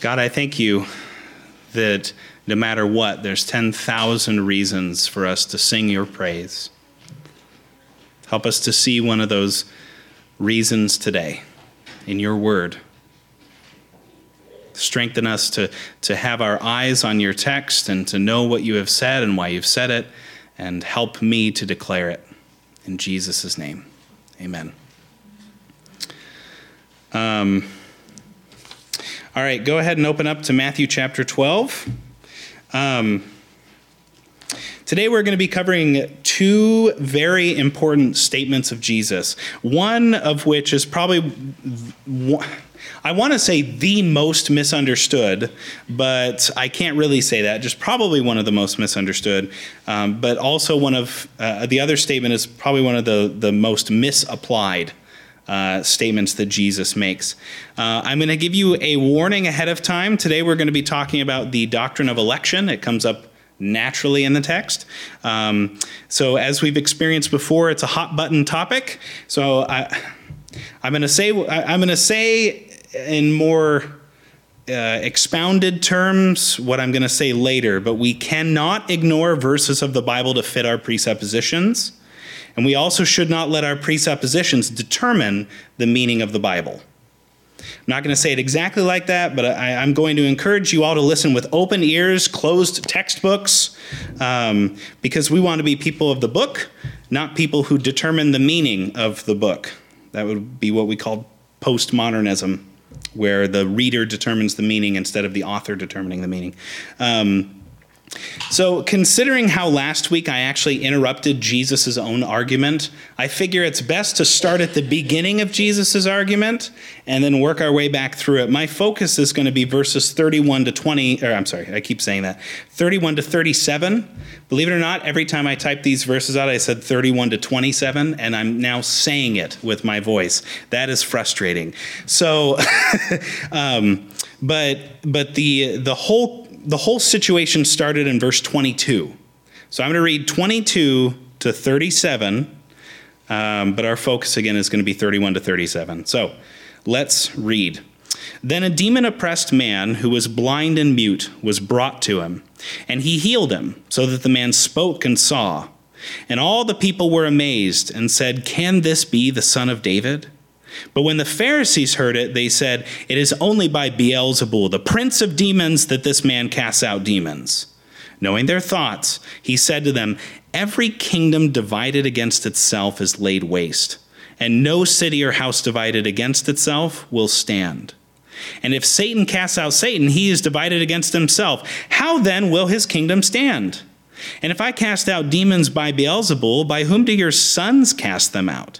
God, I thank you that no matter what, there's 10,000 reasons for us to sing your praise. Help us to see one of those reasons today in your word. Strengthen us to, to have our eyes on your text and to know what you have said and why you've said it, and help me to declare it. In Jesus' name, amen. Um, all right, go ahead and open up to Matthew chapter 12. Um, today we're going to be covering two very important statements of Jesus. One of which is probably, I want to say the most misunderstood, but I can't really say that. Just probably one of the most misunderstood. Um, but also one of uh, the other statement is probably one of the, the most misapplied uh, statements that Jesus makes. Uh, I'm going to give you a warning ahead of time. Today we're going to be talking about the doctrine of election. It comes up naturally in the text. Um, so, as we've experienced before, it's a hot button topic. So, I, am going to say I, am going to say in more uh, expounded terms what I'm going to say later, but we cannot ignore verses of the Bible to fit our presuppositions. And we also should not let our presuppositions determine the meaning of the Bible. I'm not going to say it exactly like that, but I, am going to encourage you all to listen with open ears, closed textbooks, um, because we want to be people of the book, not people who determine the meaning of the book. That would be what we call postmodernism, where the reader determines the meaning instead of the author determining the meaning. Um, so, considering how last week I actually interrupted Jesus' own argument, I figure it's best to start at the beginning of Jesus' argument and then work our way back through it. My focus is going to be verses 31 to 20, or I'm sorry, I keep saying that, 31 to 37. Believe it or not, every time I type these verses out, I said 31 to 27, and I'm now saying it with my voice. That is frustrating. So, um, but but the the whole the whole situation started in verse 22. So I'm going to read 22 to 37, um, but our focus again is going to be 31 to 37. So let's read. Then a demon oppressed man who was blind and mute was brought to him, and he healed him, so that the man spoke and saw. And all the people were amazed and said, Can this be the son of David? But when the Pharisees heard it, they said, It is only by Beelzebul, the prince of demons, that this man casts out demons. Knowing their thoughts, he said to them, Every kingdom divided against itself is laid waste, and no city or house divided against itself will stand. And if Satan casts out Satan, he is divided against himself. How then will his kingdom stand? And if I cast out demons by Beelzebul, by whom do your sons cast them out?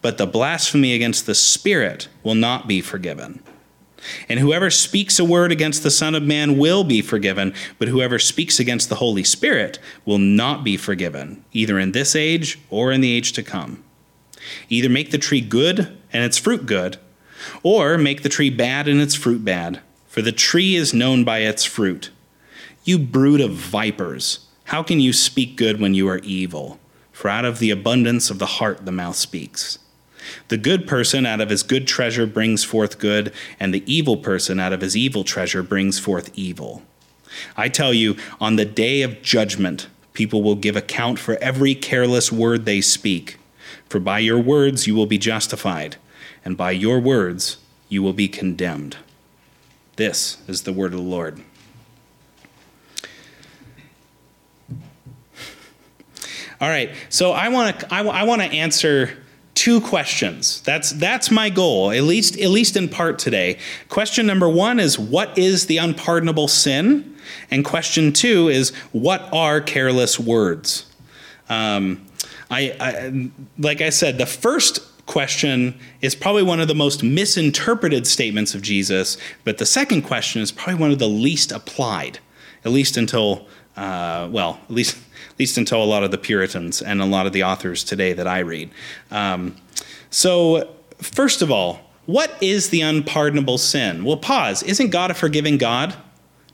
but the blasphemy against the Spirit will not be forgiven. And whoever speaks a word against the Son of Man will be forgiven, but whoever speaks against the Holy Spirit will not be forgiven, either in this age or in the age to come. Either make the tree good and its fruit good, or make the tree bad and its fruit bad, for the tree is known by its fruit. You brood of vipers, how can you speak good when you are evil? For out of the abundance of the heart the mouth speaks. The good person out of his good treasure brings forth good, and the evil person out of his evil treasure brings forth evil. I tell you, on the day of judgment, people will give account for every careless word they speak. For by your words you will be justified, and by your words you will be condemned. This is the word of the Lord. All right, so I want to I, I want to answer two questions. That's that's my goal, at least at least in part today. Question number 1 is what is the unpardonable sin? And question 2 is what are careless words? Um, I, I like I said, the first question is probably one of the most misinterpreted statements of Jesus, but the second question is probably one of the least applied, at least until, uh, well, at least, least until a lot of the Puritans and a lot of the authors today that I read. Um, so, first of all, what is the unpardonable sin? Well, pause. Isn't God a forgiving God?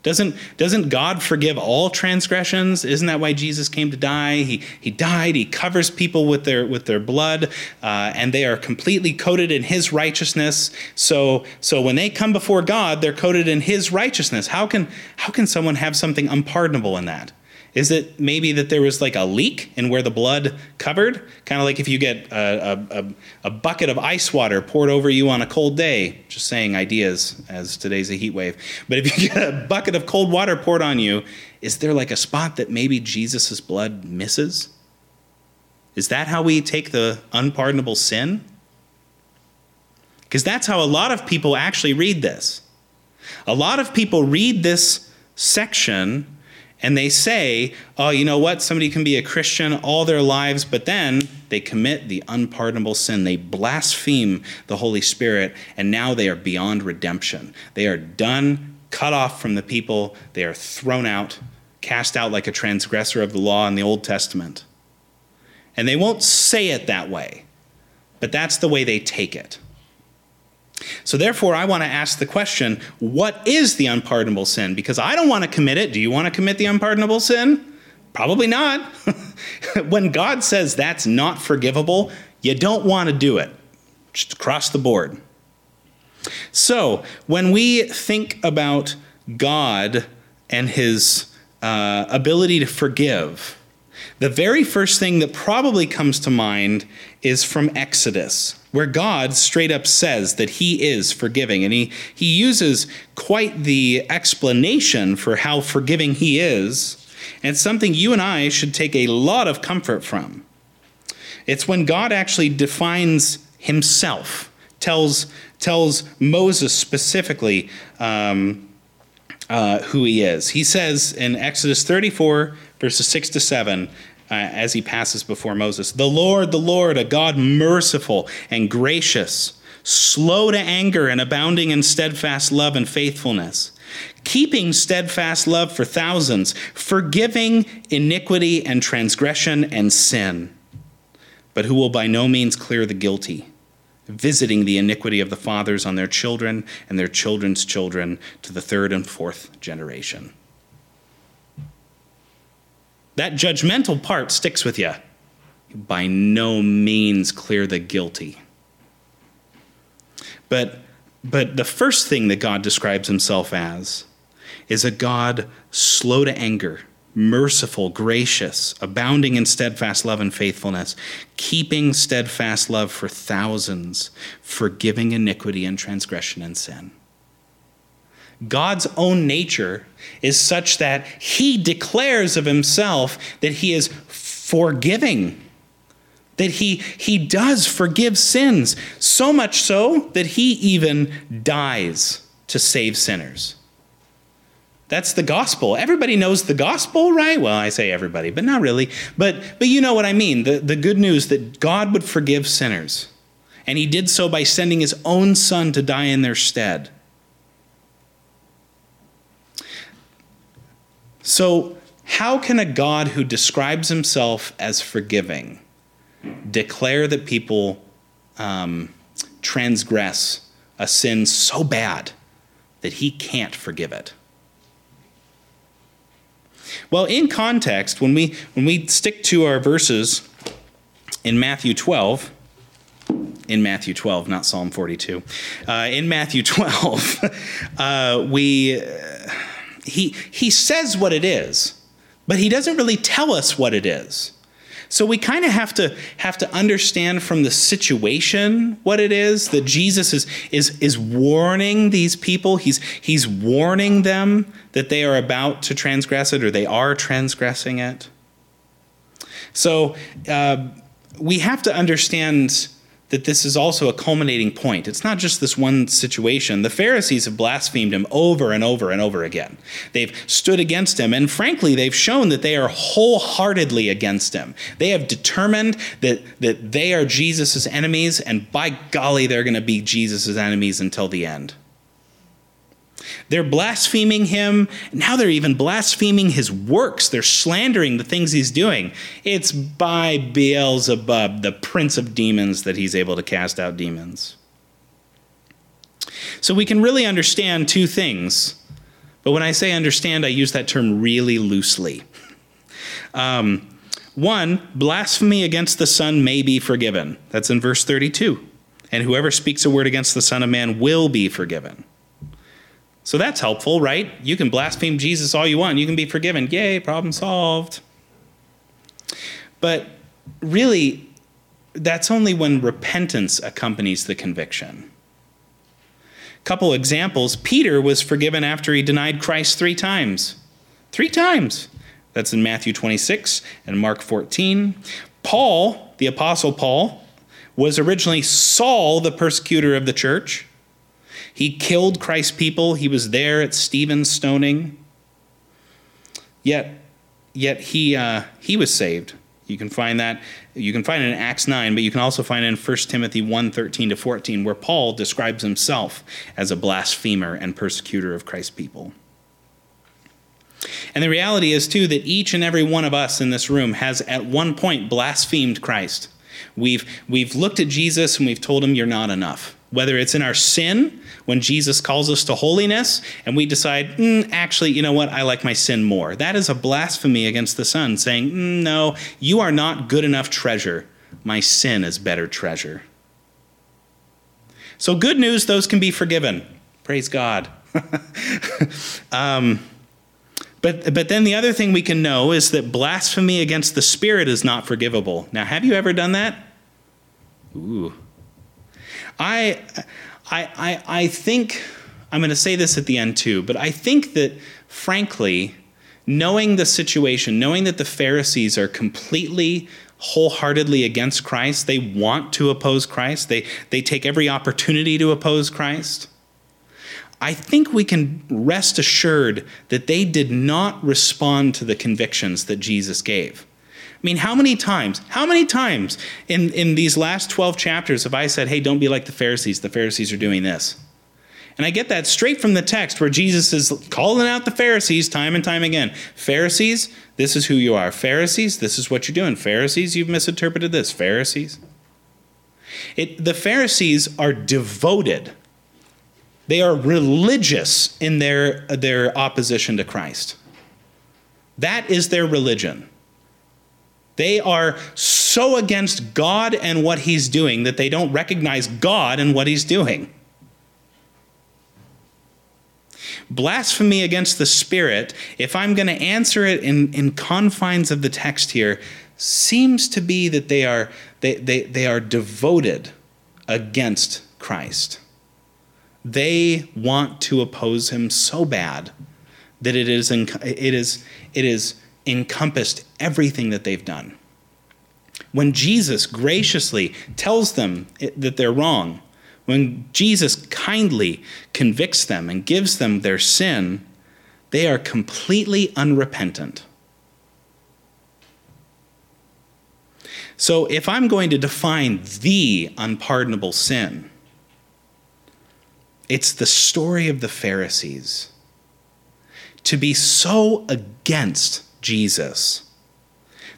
Doesn't, doesn't God forgive all transgressions? Isn't that why Jesus came to die? He, he died, he covers people with their, with their blood, uh, and they are completely coated in his righteousness. So, so when they come before God, they're coated in his righteousness. How can, how can someone have something unpardonable in that? Is it maybe that there was like a leak in where the blood covered? Kind of like if you get a, a, a, bucket of ice water poured over you on a cold day. Just saying ideas as today's a heat wave. But if you get a bucket of cold water poured on you, is there like a spot that maybe Jesus' blood misses? Is that how we take the unpardonable sin? Because that's how a lot of people actually read this. A lot of people read this section and they say, oh, you know what? Somebody can be a Christian all their lives, but then they commit the unpardonable sin. They blaspheme the Holy Spirit, and now they are beyond redemption. They are done, cut off from the people. They are thrown out, cast out like a transgressor of the law in the Old Testament. And they won't say it that way, but that's the way they take it. So, therefore, I want to ask the question what is the unpardonable sin? Because I don't want to commit it. Do you want to commit the unpardonable sin? Probably not. when God says that's not forgivable, you don't want to do it, just across the board. So, when we think about God and his uh, ability to forgive, the very first thing that probably comes to mind is from Exodus where God straight up says that he is forgiving. And he, he uses quite the explanation for how forgiving he is. And something you and I should take a lot of comfort from. It's when God actually defines himself, tells, tells Moses specifically um, uh, who he is. He says in Exodus 34, verses 6 to 7, uh, as he passes before Moses. The Lord, the Lord, a God merciful and gracious, slow to anger and abounding in steadfast love and faithfulness, keeping steadfast love for thousands, forgiving iniquity and transgression and sin, but who will by no means clear the guilty. Visiting the iniquity of the fathers on their children and their children's children to the third and fourth generation. That judgmental part sticks with you. By no means clear the guilty. But, but the first thing that God describes himself as is a God slow to anger, merciful, gracious, abounding in steadfast love and faithfulness, keeping steadfast love for thousands, forgiving iniquity and transgression and sin. God's own nature is such that he declares of himself that he is forgiving, that he, he does forgive sins, so much so that he even dies to save sinners. That's the gospel. Everybody knows the gospel, right? Well, I say everybody, but not really. But, but you know what I mean the, the good news that God would forgive sinners. And he did so by sending his own son to die in their stead. So, how can a God who describes himself as forgiving declare that people um, transgress a sin so bad that he can't forgive it? Well, in context, when we when we stick to our verses in Matthew 12, in Matthew 12, not Psalm 42, uh, in Matthew 12, uh, we. He, he says what it is, but he doesn't really tell us what it is. So we kind of have to have to understand from the situation what it is that Jesus is is is warning these people. He's he's warning them that they are about to transgress it or they are transgressing it. So uh, we have to understand that this is also a culminating point. It's not just this one situation. The Pharisees have blasphemed him over and over and over again. They've stood against him, and frankly, they've shown that they are wholeheartedly against him. They have determined that, that they are Jesus' enemies, and by golly, they're going to be Jesus' enemies until the end. They're blaspheming him. Now they're even blaspheming his works. They're slandering the things he's doing. It's by Beelzebub, the prince of demons, that he's able to cast out demons. So we can really understand two things. But when I say understand, I use that term really loosely. Um, one, blasphemy against the Son may be forgiven. That's in verse 32. And whoever speaks a word against the Son of Man will be forgiven. So that's helpful, right? You can blaspheme Jesus all you want, you can be forgiven. Yay, problem solved. But really, that's only when repentance accompanies the conviction. Couple examples Peter was forgiven after he denied Christ three times. Three times. That's in Matthew 26 and Mark 14. Paul, the Apostle Paul, was originally Saul, the persecutor of the church. He killed Christ's people. He was there at Stephen's stoning. Yet, yet he, uh, he was saved. You can find that. You can find it in Acts 9, but you can also find it in 1 Timothy 1 13 to 14, where Paul describes himself as a blasphemer and persecutor of Christ's people. And the reality is, too, that each and every one of us in this room has at one point blasphemed Christ. We've, we've looked at Jesus and we've told him, You're not enough. Whether it's in our sin when Jesus calls us to holiness and we decide, mm, actually, you know what, I like my sin more. That is a blasphemy against the Son, saying, mm, no, you are not good enough treasure. My sin is better treasure. So, good news, those can be forgiven. Praise God. um, but, but then the other thing we can know is that blasphemy against the Spirit is not forgivable. Now, have you ever done that? Ooh. I, I, I, I think, I'm going to say this at the end too, but I think that, frankly, knowing the situation, knowing that the Pharisees are completely wholeheartedly against Christ, they want to oppose Christ, they, they take every opportunity to oppose Christ. I think we can rest assured that they did not respond to the convictions that Jesus gave. I mean, how many times, how many times in, in these last 12 chapters have I said, hey, don't be like the Pharisees? The Pharisees are doing this. And I get that straight from the text where Jesus is calling out the Pharisees time and time again. Pharisees, this is who you are. Pharisees, this is what you're doing. Pharisees, you've misinterpreted this. Pharisees. It, the Pharisees are devoted. They are religious in their, their opposition to Christ. That is their religion. They are so against God and what he's doing that they don't recognize God and what he's doing. Blasphemy against the Spirit, if I'm going to answer it in, in confines of the text here, seems to be that they are, they, they, they are devoted against Christ. They want to oppose him so bad that it is, it is, it is encompassed everything that they've done. When Jesus graciously tells them that they're wrong, when Jesus kindly convicts them and gives them their sin, they are completely unrepentant. So, if I'm going to define the unpardonable sin, it's the story of the Pharisees. To be so against Jesus.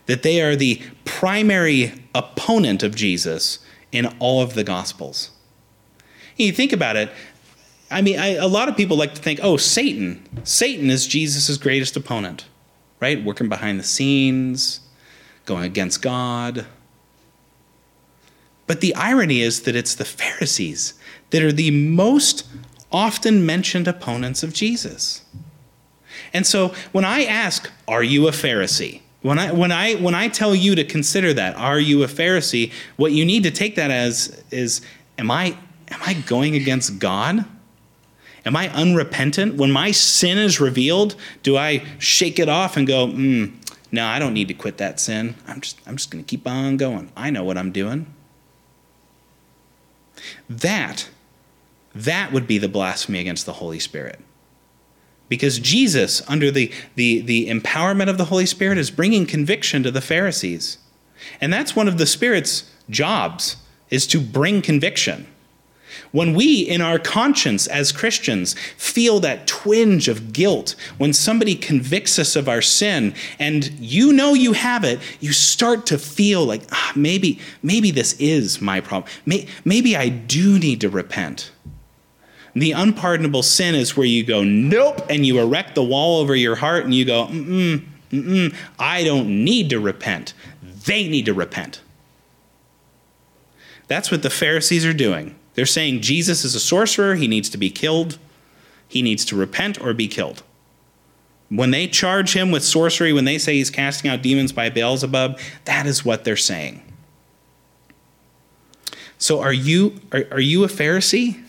That they are the primary opponent of Jesus in all of the Gospels. You think about it, I mean, I, a lot of people like to think, oh, Satan. Satan is Jesus' greatest opponent, right? Working behind the scenes, going against God. But the irony is that it's the Pharisees that are the most often mentioned opponents of Jesus. And so when I ask, are you a Pharisee? When I, when, I, when I tell you to consider that, are you a Pharisee? What you need to take that as is, am I, am I going against God? Am I unrepentant? When my sin is revealed, do I shake it off and go, mm, no, I don't need to quit that sin. I'm just, I'm just going to keep on going. I know what I'm doing. That, that would be the blasphemy against the Holy Spirit. Because Jesus, under the, the, the empowerment of the Holy Spirit, is bringing conviction to the Pharisees. And that's one of the Spirit's jobs, is to bring conviction. When we, in our conscience as Christians, feel that twinge of guilt, when somebody convicts us of our sin, and you know you have it, you start to feel like ah, maybe, maybe this is my problem. Maybe I do need to repent. The unpardonable sin is where you go, nope, and you erect the wall over your heart and you go, mm mm, I don't need to repent. They need to repent. That's what the Pharisees are doing. They're saying Jesus is a sorcerer, he needs to be killed, he needs to repent or be killed. When they charge him with sorcery, when they say he's casting out demons by Beelzebub, that is what they're saying. So are you are, are you a Pharisee?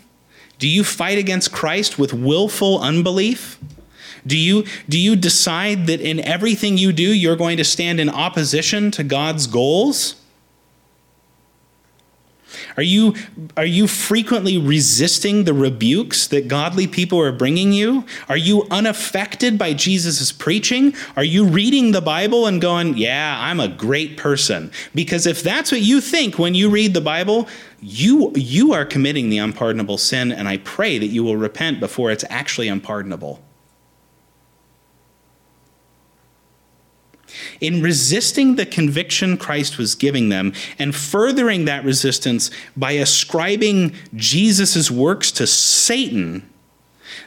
Do you fight against Christ with willful unbelief? Do you, do you decide that in everything you do, you're going to stand in opposition to God's goals? Are you, are you frequently resisting the rebukes that godly people are bringing you? Are you unaffected by Jesus' preaching? Are you reading the Bible and going, Yeah, I'm a great person? Because if that's what you think when you read the Bible, you, you are committing the unpardonable sin, and I pray that you will repent before it's actually unpardonable. In resisting the conviction Christ was giving them and furthering that resistance by ascribing Jesus' works to Satan,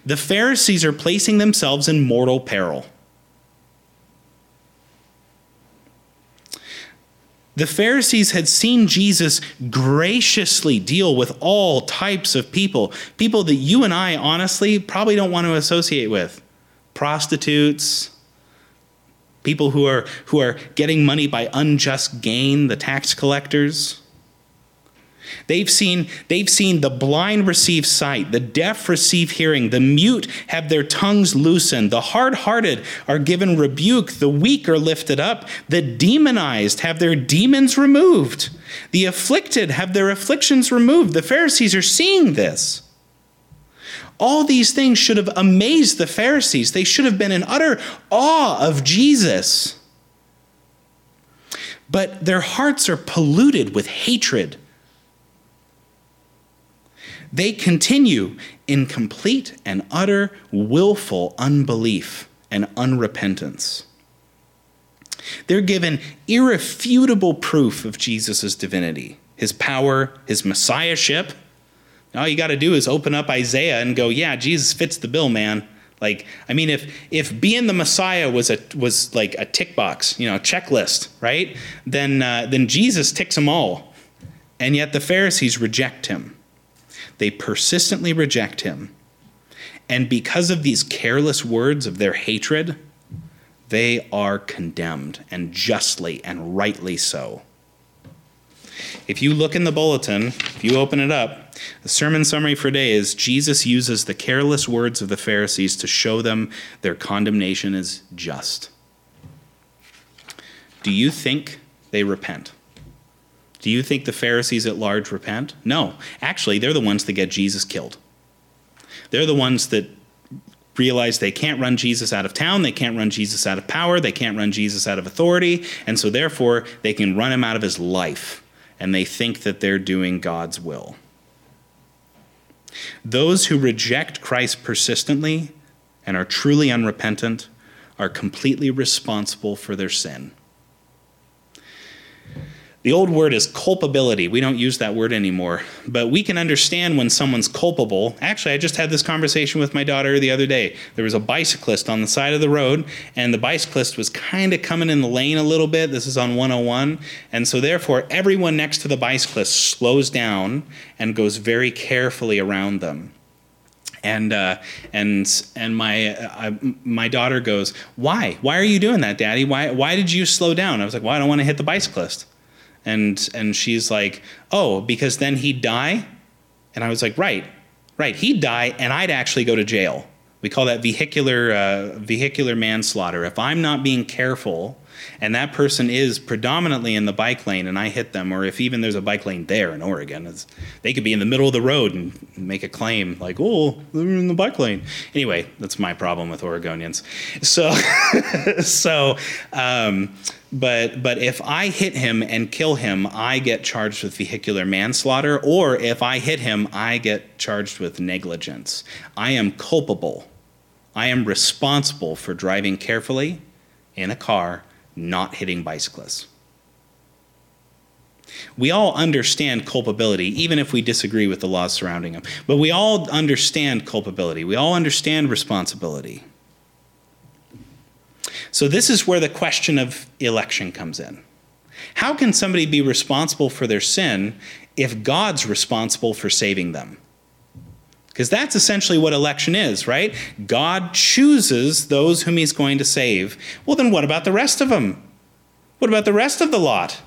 the Pharisees are placing themselves in mortal peril. The Pharisees had seen Jesus graciously deal with all types of people, people that you and I honestly probably don't want to associate with prostitutes, people who are, who are getting money by unjust gain, the tax collectors. They've seen, they've seen the blind receive sight, the deaf receive hearing, the mute have their tongues loosened, the hard hearted are given rebuke, the weak are lifted up, the demonized have their demons removed, the afflicted have their afflictions removed. The Pharisees are seeing this. All these things should have amazed the Pharisees. They should have been in utter awe of Jesus. But their hearts are polluted with hatred. They continue in complete and utter willful unbelief and unrepentance. They're given irrefutable proof of Jesus' divinity, his power, his messiahship, all you got to do is open up Isaiah and go, yeah, Jesus fits the bill, man. Like, I mean, if if being the Messiah was a was like a tick box, you know, checklist, right? Then uh, then Jesus ticks them all, and yet the Pharisees reject him. They persistently reject him, and because of these careless words of their hatred, they are condemned, and justly and rightly so. If you look in the bulletin, if you open it up, the sermon summary for today is Jesus uses the careless words of the Pharisees to show them their condemnation is just. Do you think they repent? Do you think the Pharisees at large repent? No. Actually, they're the ones that get Jesus killed. They're the ones that realize they can't run Jesus out of town, they can't run Jesus out of power, they can't run Jesus out of authority, and so therefore they can run him out of his life and they think that they're doing God's will. Those who reject Christ persistently and are truly unrepentant are completely responsible for their sin. The old word is culpability. We don't use that word anymore. But we can understand when someone's culpable. Actually, I just had this conversation with my daughter the other day. There was a bicyclist on the side of the road, and the bicyclist was kind of coming in the lane a little bit. This is on 101. And so, therefore, everyone next to the bicyclist slows down and goes very carefully around them. And uh, and and my uh, my daughter goes, why? Why are you doing that, Daddy? Why why did you slow down? I was like, well, I don't want to hit the bicyclist and and she's like oh because then he'd die? And i was like right right he'd die and i'd actually go to jail. We call that vehicular uh, vehicular manslaughter. If i'm not being careful and that person is predominantly in the bike lane and I hit them, or if even there's a bike lane there in Oregon, they could be in the middle of the road and make a claim like, oh, they're in the bike lane. Anyway, that's my problem with Oregonians. So, so, um, but but if I hit him and kill him, I get charged with vehicular manslaughter, or if I hit him, I get charged with negligence. I am culpable. I am responsible for driving carefully in a car, not hitting bicyclists. We all understand culpability, even if we disagree with the laws surrounding them. But we all understand culpability. We all understand responsibility. So, this is where the question of election comes in. How can somebody be responsible for their sin if God's responsible for saving them? Because that's essentially what election is, right? God chooses those whom he's going to save. Well, then what about the rest of them? What about the rest of the lot?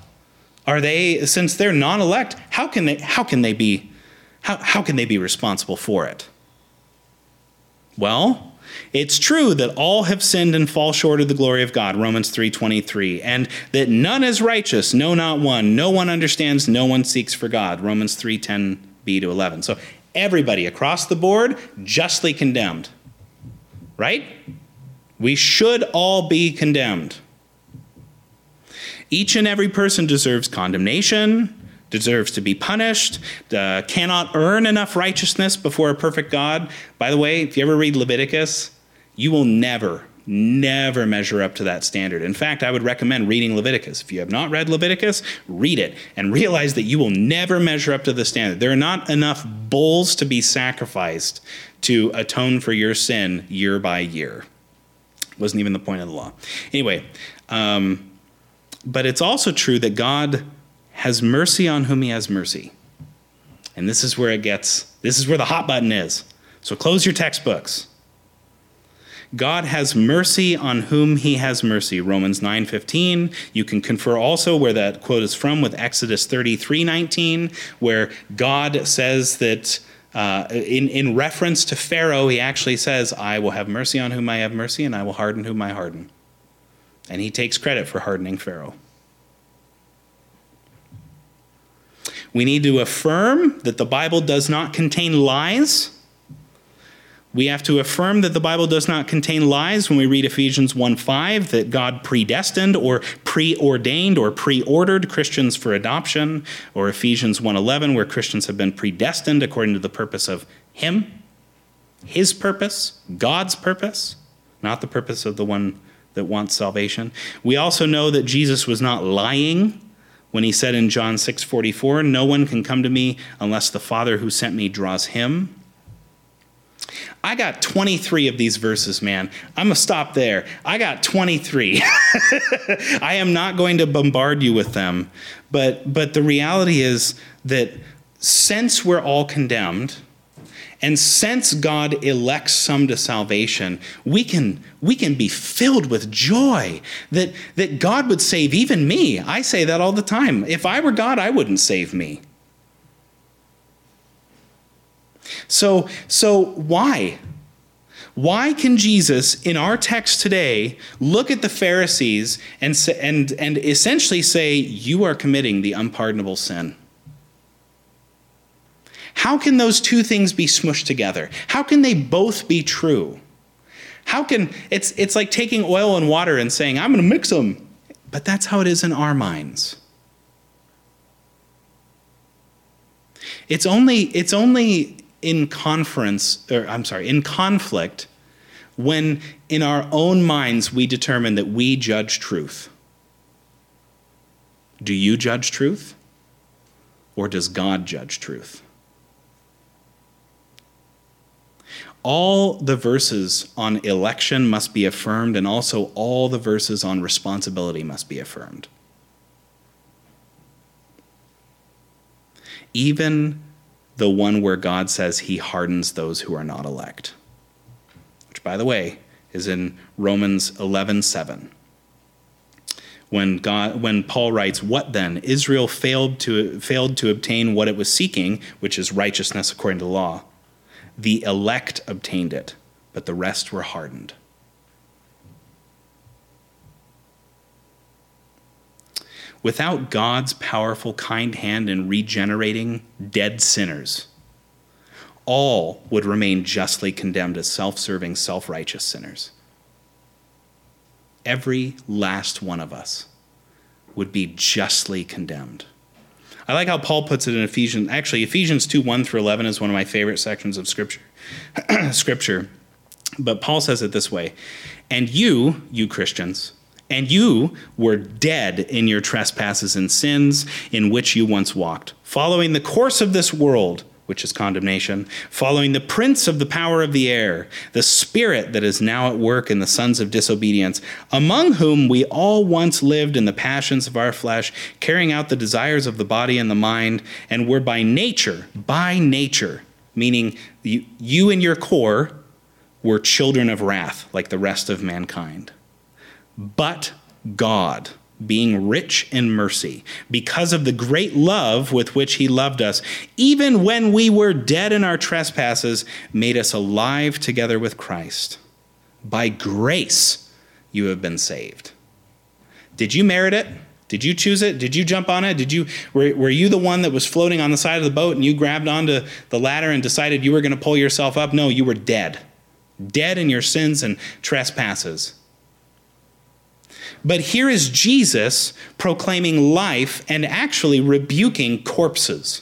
Are they, since they're non elect, how can they, how can they be, how, how can they be responsible for it? Well, it's true that all have sinned and fall short of the glory of God, Romans 3:23, and that none is righteous, no not one. No one understands, no one seeks for God, Romans 3:10b to 11. So everybody across the board justly condemned. Right? We should all be condemned. Each and every person deserves condemnation, deserves to be punished, uh, cannot earn enough righteousness before a perfect God. By the way, if you ever read Leviticus, you will never, never measure up to that standard. In fact, I would recommend reading Leviticus. If you have not read Leviticus, read it and realize that you will never measure up to the standard. There are not enough bulls to be sacrificed to atone for your sin year by year. Wasn't even the point of the law. Anyway, um, but it's also true that God has mercy on whom he has mercy. And this is where it gets, this is where the hot button is. So close your textbooks. God has mercy on whom he has mercy. Romans 9:15. You can confer also where that quote is from with Exodus 33:19 where God says that uh, in, in reference to Pharaoh, he actually says, I will have mercy on whom I have mercy, and I will harden whom I harden. And he takes credit for hardening Pharaoh. We need to affirm that the Bible does not contain lies we have to affirm that the Bible does not contain lies when we read Ephesians 1:5 that God predestined or preordained or preordered Christians for adoption, or Ephesians 1:11 where Christians have been predestined according to the purpose of him, his purpose, God's purpose, not the purpose of the one that wants salvation. We also know that Jesus was not lying when he said in John 6:44, "No one can come to me unless the Father who sent me draws him." I got 23 of these verses, man. I'm going to stop there. I got 23. I am not going to bombard you with them. But, but the reality is that since we're all condemned, and since God elects some to salvation, we can, we can be filled with joy that, that God would save even me. I say that all the time. If I were God, I wouldn't save me. So, so why? Why can Jesus, in our text today, look at the Pharisees and, and, and essentially say, You are committing the unpardonable sin? How can those two things be smushed together? How can they both be true? How can it's it's like taking oil and water and saying, I'm going to mix them. But that's how it is in our minds. It's only it's only in conference, or I'm sorry, in conflict when in our own minds we determine that we judge truth. Do you judge truth? Or does God judge truth? All the verses on election must be affirmed, and also all the verses on responsibility must be affirmed. Even the one where God says he hardens those who are not elect. Which, by the way, is in Romans 11 7. When, God, when Paul writes, What then? Israel failed to, failed to obtain what it was seeking, which is righteousness according to law. The elect obtained it, but the rest were hardened. Without God's powerful, kind hand in regenerating dead sinners, all would remain justly condemned as self serving, self righteous sinners. Every last one of us would be justly condemned. I like how Paul puts it in Ephesians. Actually, Ephesians 2 1 through 11 is one of my favorite sections of Scripture. scripture. But Paul says it this way And you, you Christians, and you were dead in your trespasses and sins in which you once walked, following the course of this world which is condemnation, following the prince of the power of the air, the spirit that is now at work in the sons of disobedience, among whom we all once lived in the passions of our flesh, carrying out the desires of the body and the mind, and were by nature, by nature, meaning you, you in your core were children of wrath like the rest of mankind. But God, being rich in mercy, because of the great love with which he loved us, even when we were dead in our trespasses, made us alive together with Christ. By grace you have been saved. Did you merit it? Did you choose it? Did you jump on it? Did you were, were you the one that was floating on the side of the boat and you grabbed onto the ladder and decided you were going to pull yourself up? No, you were dead. Dead in your sins and trespasses. But here is Jesus proclaiming life and actually rebuking corpses.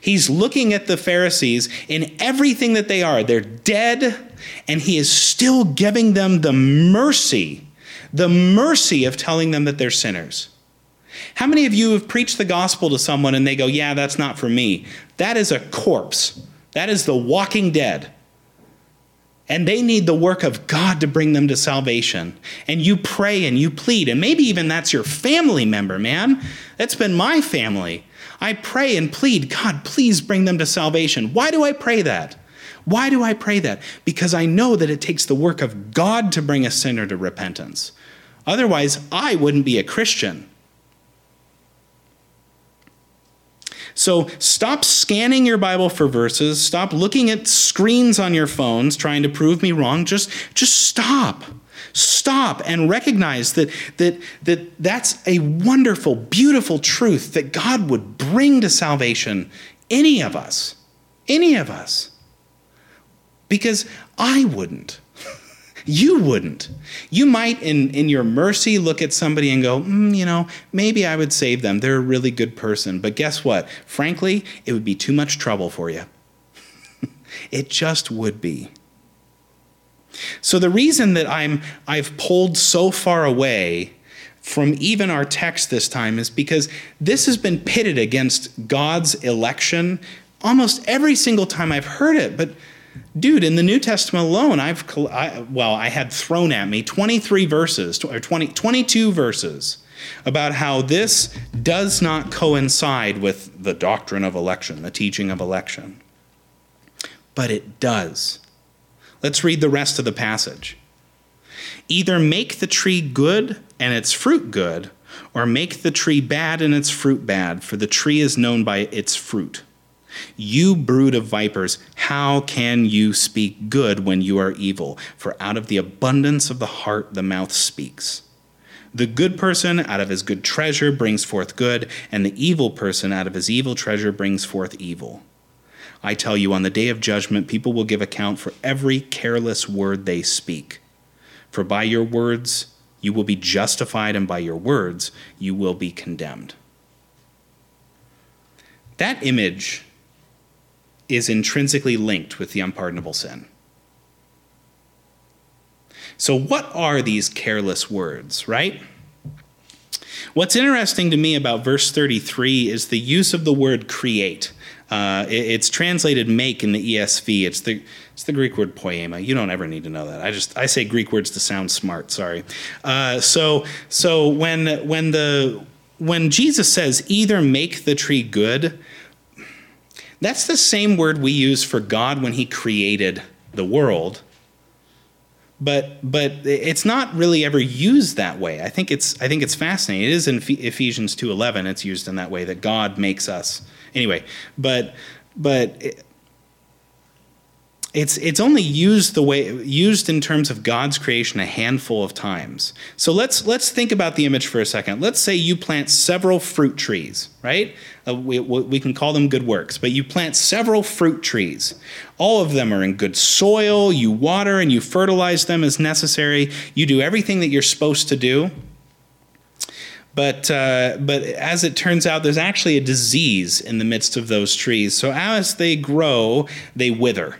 He's looking at the Pharisees in everything that they are. They're dead, and he is still giving them the mercy, the mercy of telling them that they're sinners. How many of you have preached the gospel to someone and they go, Yeah, that's not for me? That is a corpse. That is the walking dead and they need the work of God to bring them to salvation. And you pray and you plead, and maybe even that's your family member, man. That's been my family. I pray and plead, God, please bring them to salvation. Why do I pray that? Why do I pray that? Because I know that it takes the work of God to bring a sinner to repentance. Otherwise, I wouldn't be a Christian. So stop scanning your Bible for verses. Stop looking at screens on your phones trying to prove me wrong. Just, just stop. Stop and recognize that, that, that that's a wonderful, beautiful truth that God would bring to salvation any of us. Any of us. Because I wouldn't. You wouldn't. You might, in, in your mercy, look at somebody and go, mm, you know, maybe I would save them. They're a really good person. But guess what? Frankly, it would be too much trouble for you. it just would be. So the reason that I'm I've pulled so far away from even our text this time is because this has been pitted against God's election almost every single time I've heard it. But dude, in the New Testament alone, I've I, well, I had thrown at me 23 verses or 20, 22 verses about how this does not coincide with the doctrine of election, the teaching of election. But it does. Let's read the rest of the passage. Either make the tree good and its fruit good, or make the tree bad and its fruit bad, for the tree is known by its fruit. You brood of vipers, how can you speak good when you are evil? For out of the abundance of the heart the mouth speaks. The good person out of his good treasure brings forth good, and the evil person out of his evil treasure brings forth evil. I tell you, on the day of judgment, people will give account for every careless word they speak. For by your words you will be justified, and by your words you will be condemned. That image is intrinsically linked with the unpardonable sin. So, what are these careless words, right? What's interesting to me about verse 33 is the use of the word create. Uh, it's translated make in the ESV. It's the it's the Greek word poema. You don't ever need to know that. I just I say Greek words to sound smart. Sorry. Uh, so so when when the when Jesus says either make the tree good, that's the same word we use for God when he created the world. But but it's not really ever used that way. I think it's I think it's fascinating. It is in Ephesians 2:11 it's used in that way that God makes us. Anyway, but but it's it's only used the way used in terms of God's creation a handful of times. So let's let's think about the image for a second. Let's say you plant several fruit trees, right? Uh, we, we can call them good works, but you plant several fruit trees. All of them are in good soil. You water and you fertilize them as necessary. You do everything that you're supposed to do. But, uh, but as it turns out, there's actually a disease in the midst of those trees. So as they grow, they wither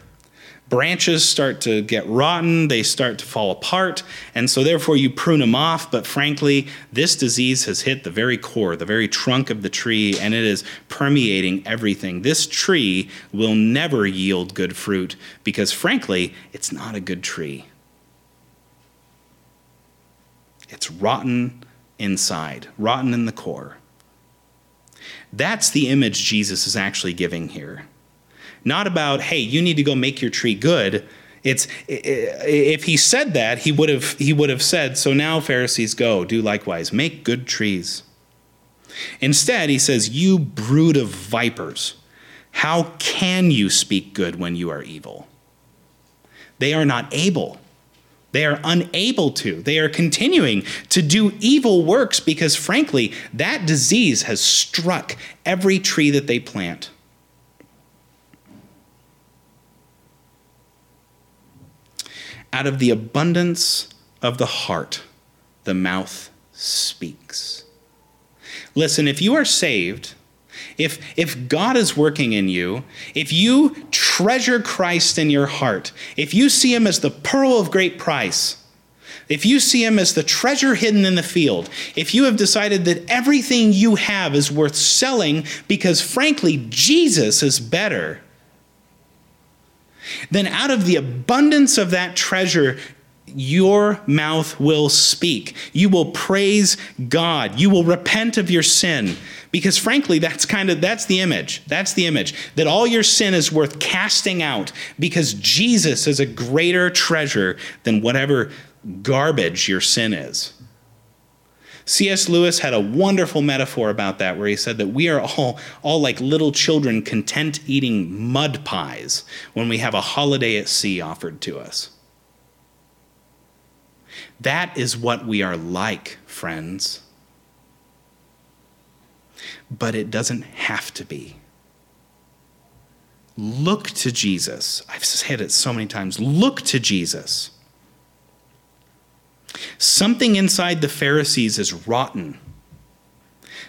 branches start to get rotten, they start to fall apart, and so therefore you prune them off. But frankly, this disease has hit the very core, the very trunk of the tree, and it is permeating everything. This tree will never yield good fruit because, frankly, it's not a good tree. It's rotten inside, rotten in the core. That's the image Jesus is actually giving here not about, hey, you need to go make your tree good. It's if he said that, he would have he would have said, so now Pharisees go, do likewise, make good trees. Instead, he says, You brood of vipers, how can you speak good when you are evil? They are not able. They are unable to. They are continuing to do evil works because, frankly, that disease has struck every tree that they plant. Out of the abundance of the heart, the mouth speaks. Listen, if you are saved, if, if God is working in you, if you treasure Christ in your heart, if you see him as the pearl of great price, if you see him as the treasure hidden in the field, if you have decided that everything you have is worth selling because, frankly, Jesus is better, then out of the abundance of that treasure, your mouth will speak. You will praise God. You will repent of your sin. Because frankly, that's kind of that's the image. That's the image. That all your sin is worth casting out because Jesus is a greater treasure than whatever garbage your sin is. C.S. Lewis had a wonderful metaphor about that where he said that we are all, all like little children content eating mud pies when we have a holiday at sea offered to us. That is what we are like, friends. But it doesn't have to be. Look to Jesus. I've said it so many times. Look to Jesus. Something inside the Pharisees is rotten.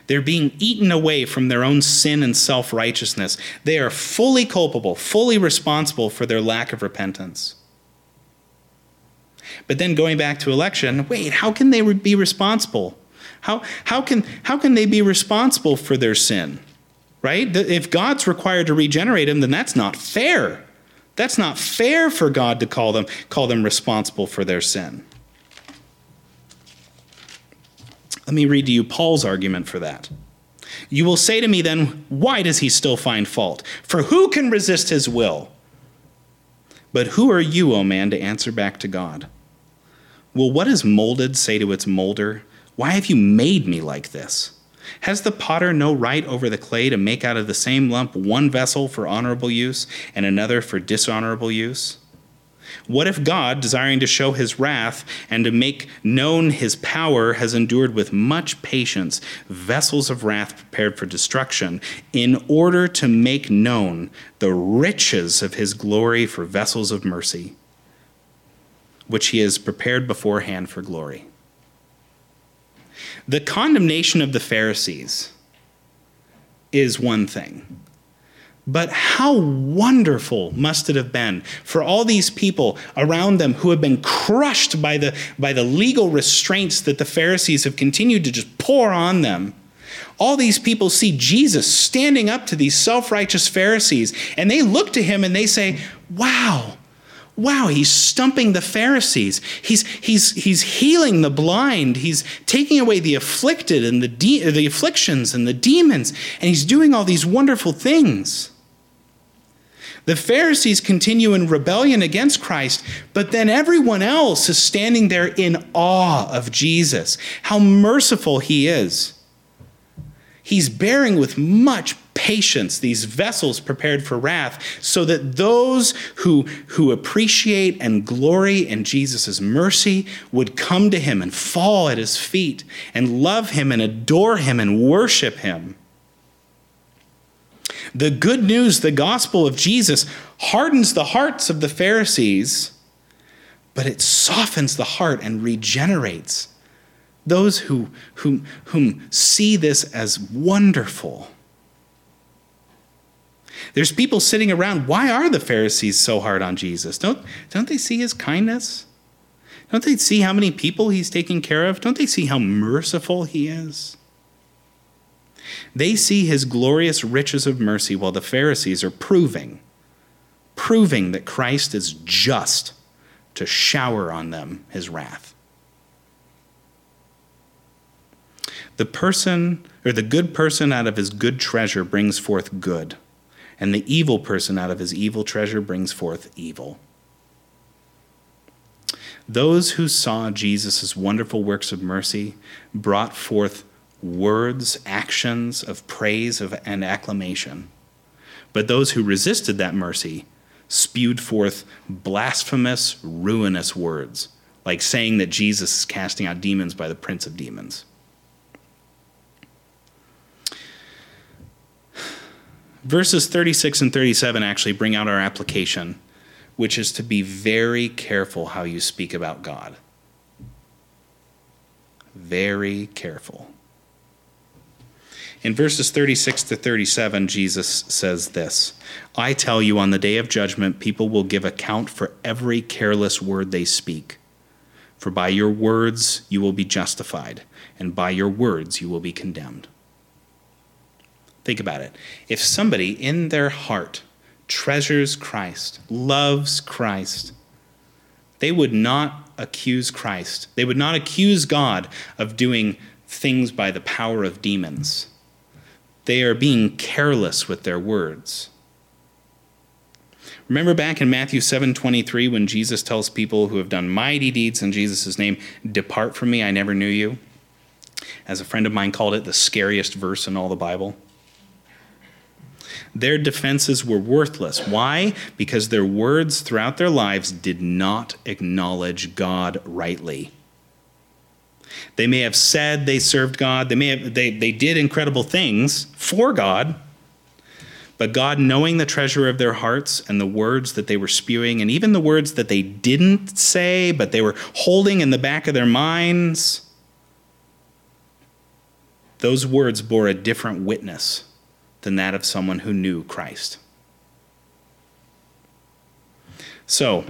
They're being eaten away from their own sin and self righteousness. They are fully culpable, fully responsible for their lack of repentance. But then going back to election, wait, how can they be responsible? How, how, can, how can they be responsible for their sin? Right? If God's required to regenerate them, then that's not fair. That's not fair for God to call them, call them responsible for their sin. Let me read to you Paul's argument for that. You will say to me then, why does he still find fault? For who can resist his will? But who are you, O man, to answer back to God? Will what is molded say to its molder, Why have you made me like this? Has the potter no right over the clay to make out of the same lump one vessel for honorable use and another for dishonorable use? What if God, desiring to show his wrath and to make known his power, has endured with much patience vessels of wrath prepared for destruction, in order to make known the riches of his glory for vessels of mercy, which he has prepared beforehand for glory? The condemnation of the Pharisees is one thing but how wonderful must it have been for all these people around them who have been crushed by the, by the legal restraints that the Pharisees have continued to just pour on them. All these people see Jesus standing up to these self righteous Pharisees, and they look to him and they say, Wow, wow, he's stumping the Pharisees. He's, he's, he's healing the blind. He's taking away the afflicted and the, de- the afflictions and the demons, and he's doing all these wonderful things. The Pharisees continue in rebellion against Christ, but then everyone else is standing there in awe of Jesus. How merciful he is. He's bearing with much patience, these vessels prepared for wrath, so that those who, who appreciate and glory in Jesus' mercy would come to him and fall at his feet and love him and adore him and worship him. The good news, the gospel of Jesus, hardens the hearts of the Pharisees, but it softens the heart and regenerates those who, whom, whom see this as wonderful. There's people sitting around. Why are the Pharisees so hard on Jesus? Don't, don't they see his kindness? Don't they see how many people he's taking care of? Don't they see how merciful he is? They see his glorious riches of mercy while the Pharisees are proving, proving that Christ is just to shower on them his wrath. The person, or the good person out of his good treasure brings forth good, and the evil person out of his evil treasure brings forth evil. Those who saw Jesus' wonderful works of mercy brought forth words, actions of praise of, and acclamation. But those who resisted that mercy spewed forth blasphemous, ruinous words, like saying that Jesus is casting out demons by the prince of demons. Verses 36 and 37 actually bring out our application, which is to be very careful how you speak about God. Very careful. In verses 36 to 37, Jesus says this I tell you, on the day of judgment, people will give account for every careless word they speak. For by your words you will be justified, and by your words you will be condemned. Think about it. If somebody in their heart treasures Christ, loves Christ, they would not accuse Christ. They would not accuse God of doing things by the power of demons. They are being careless with their words. Remember back in Matthew 7:23 when Jesus tells people who have done mighty deeds in Jesus' name, "Depart from me, I never knew you." As a friend of mine called it, the scariest verse in all the Bible. Their defenses were worthless. Why? Because their words throughout their lives did not acknowledge God rightly. They may have said they served God, they may have they, they did incredible things for God, but God, knowing the treasure of their hearts and the words that they were spewing, and even the words that they didn't say, but they were holding in the back of their minds, those words bore a different witness than that of someone who knew Christ. So,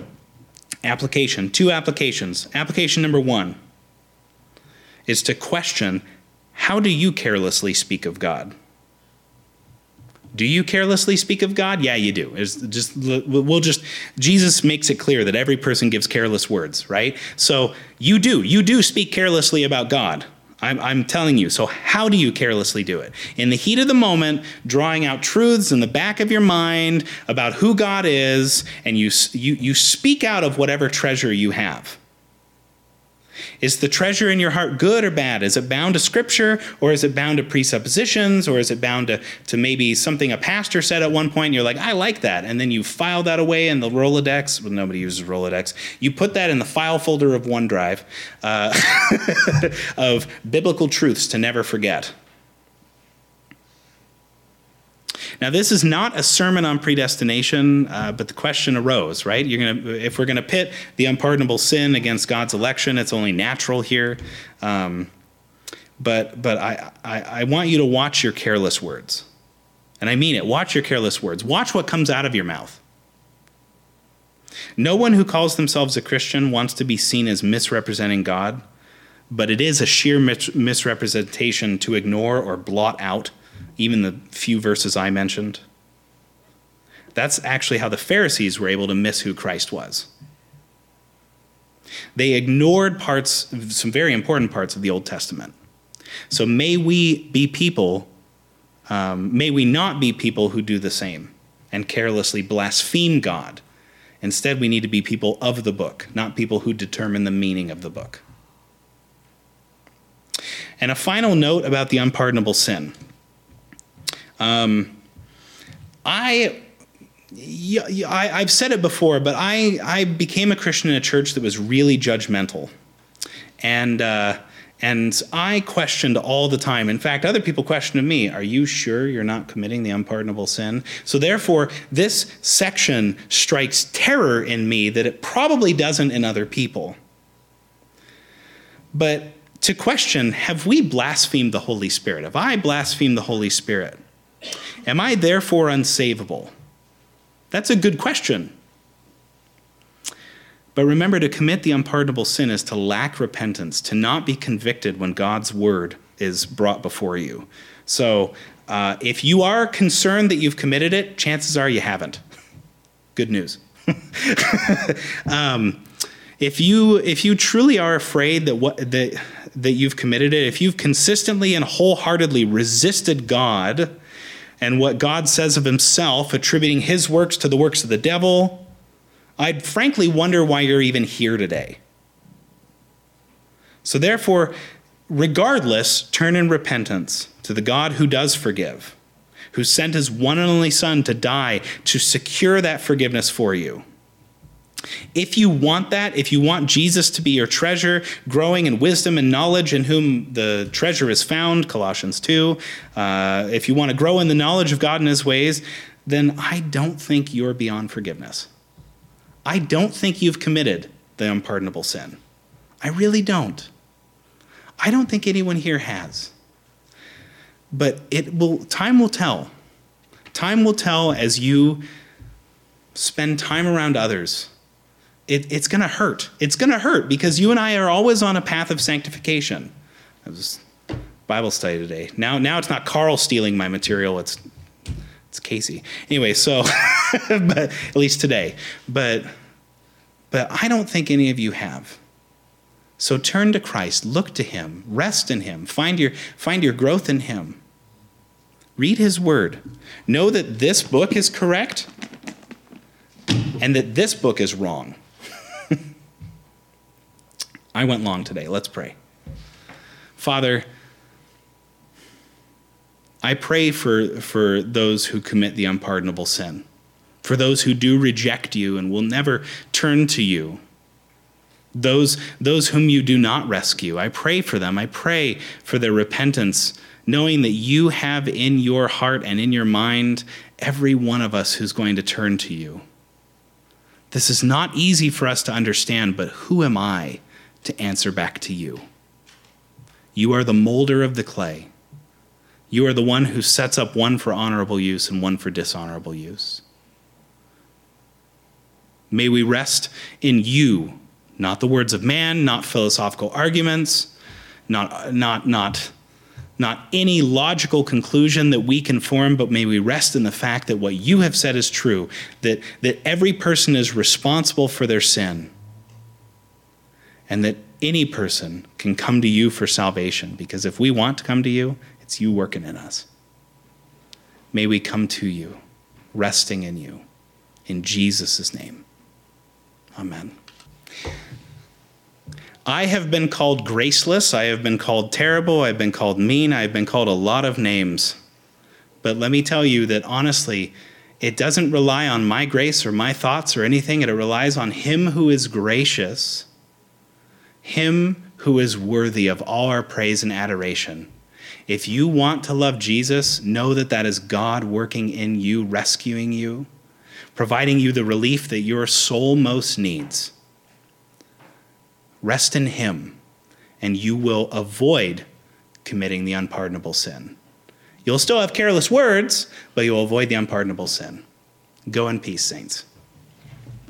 application, two applications. Application number one is to question how do you carelessly speak of God? Do you carelessly speak of God? Yeah, you do. It's just we'll just Jesus makes it clear that every person gives careless words, right? So you do. You do speak carelessly about God. I'm, I'm, telling you. So, how do you carelessly do it? In the heat of the moment, drawing out truths in the back of your mind about who God is, and you, you, you speak out of whatever treasure you have. Is the treasure in your heart good or bad? Is it bound to scripture or is it bound to presuppositions or is it bound to, to maybe something a pastor said at one point and you're like, I like that. And then you file that away in the Rolodex. Well, nobody uses Rolodex. You put that in the file folder of OneDrive uh, of biblical truths to never forget. Now, this is not a sermon on predestination, uh, but the question arose, right? You're gonna, if we're going to pit the unpardonable sin against God's election, it's only natural here. Um, but but I, I, I want you to watch your careless words. And I mean it. Watch your careless words. Watch what comes out of your mouth. No one who calls themselves a Christian wants to be seen as misrepresenting God, but it is a sheer misrepresentation to ignore or blot out even the few verses I mentioned. That's actually how the Pharisees were able to miss who Christ was. They ignored parts, some very important parts of the Old Testament. So may we be people, um, may we not be people who do the same and carelessly blaspheme God. Instead, we need to be people of the book, not people who determine the meaning of the book. And a final note about the unpardonable sin. Um, I I, have said it before, but I, I became a Christian in a church that was really judgmental. And, uh, and I questioned all the time. In fact, other people questioned me Are you sure you're not committing the unpardonable sin? So, therefore, this section strikes terror in me that it probably doesn't in other people. But to question Have we blasphemed the Holy Spirit? Have I blasphemed the Holy Spirit? Am I therefore unsavable? That's a good question. But remember, to commit the unpardonable sin is to lack repentance, to not be convicted when God's word is brought before you. So, uh, if you are concerned that you've committed it, chances are you haven't. Good news. um, if you if you truly are afraid that what that that you've committed it, if you've consistently and wholeheartedly resisted God and what God says of himself, attributing his works to the works of the devil, I'd frankly wonder why you're even here today. So, therefore, regardless, turn in repentance to the God who does forgive, who sent his one and only Son to die to secure that forgiveness for you. If you want that, if you want Jesus to be your treasure, growing in wisdom and knowledge, in whom the treasure is found, Colossians 2, uh, if you want to grow in the knowledge of God and his ways, then I don't think you're beyond forgiveness. I don't think you've committed the unpardonable sin. I really don't. I don't think anyone here has. But it will time will tell. Time will tell as you spend time around others it, it's going to hurt. It's going to hurt because you and I are always on a path of sanctification. It was Bible study today. Now, now it's not Carl stealing my material. It's it's Casey. Anyway, so but at least today. But but I don't think any of you have. So turn to Christ, look to him, rest in him, find your find your growth in him. Read his word. Know that this book is correct and that this book is wrong. I went long today. Let's pray. Father, I pray for, for those who commit the unpardonable sin, for those who do reject you and will never turn to you, those, those whom you do not rescue. I pray for them. I pray for their repentance, knowing that you have in your heart and in your mind every one of us who's going to turn to you. This is not easy for us to understand, but who am I to answer back to you. You are the molder of the clay. You are the one who sets up one for honorable use and one for dishonorable use. May we rest in you, not the words of man, not philosophical arguments, not, not, not, not any logical conclusion that we can form, but may we rest in the fact that what you have said is true, that, that every person is responsible for their sin and that any person can come to you for salvation because if we want to come to you, it's you working in us. May we come to you, resting in you. In Jesus' name. Amen. I have been called graceless. I have been called terrible. I've been called mean. I've been called a lot of names. But let me tell you that honestly, it doesn't rely on my grace or my thoughts or anything. It relies on Him who is gracious him who is worthy of all our praise and adoration. If you want to love Jesus, know that that is God working in you, rescuing you, providing you the relief that your soul most needs. Rest in Him, and you will avoid committing the unpardonable sin. You'll still have careless words, but you'll avoid the unpardonable sin. Go in peace, saints.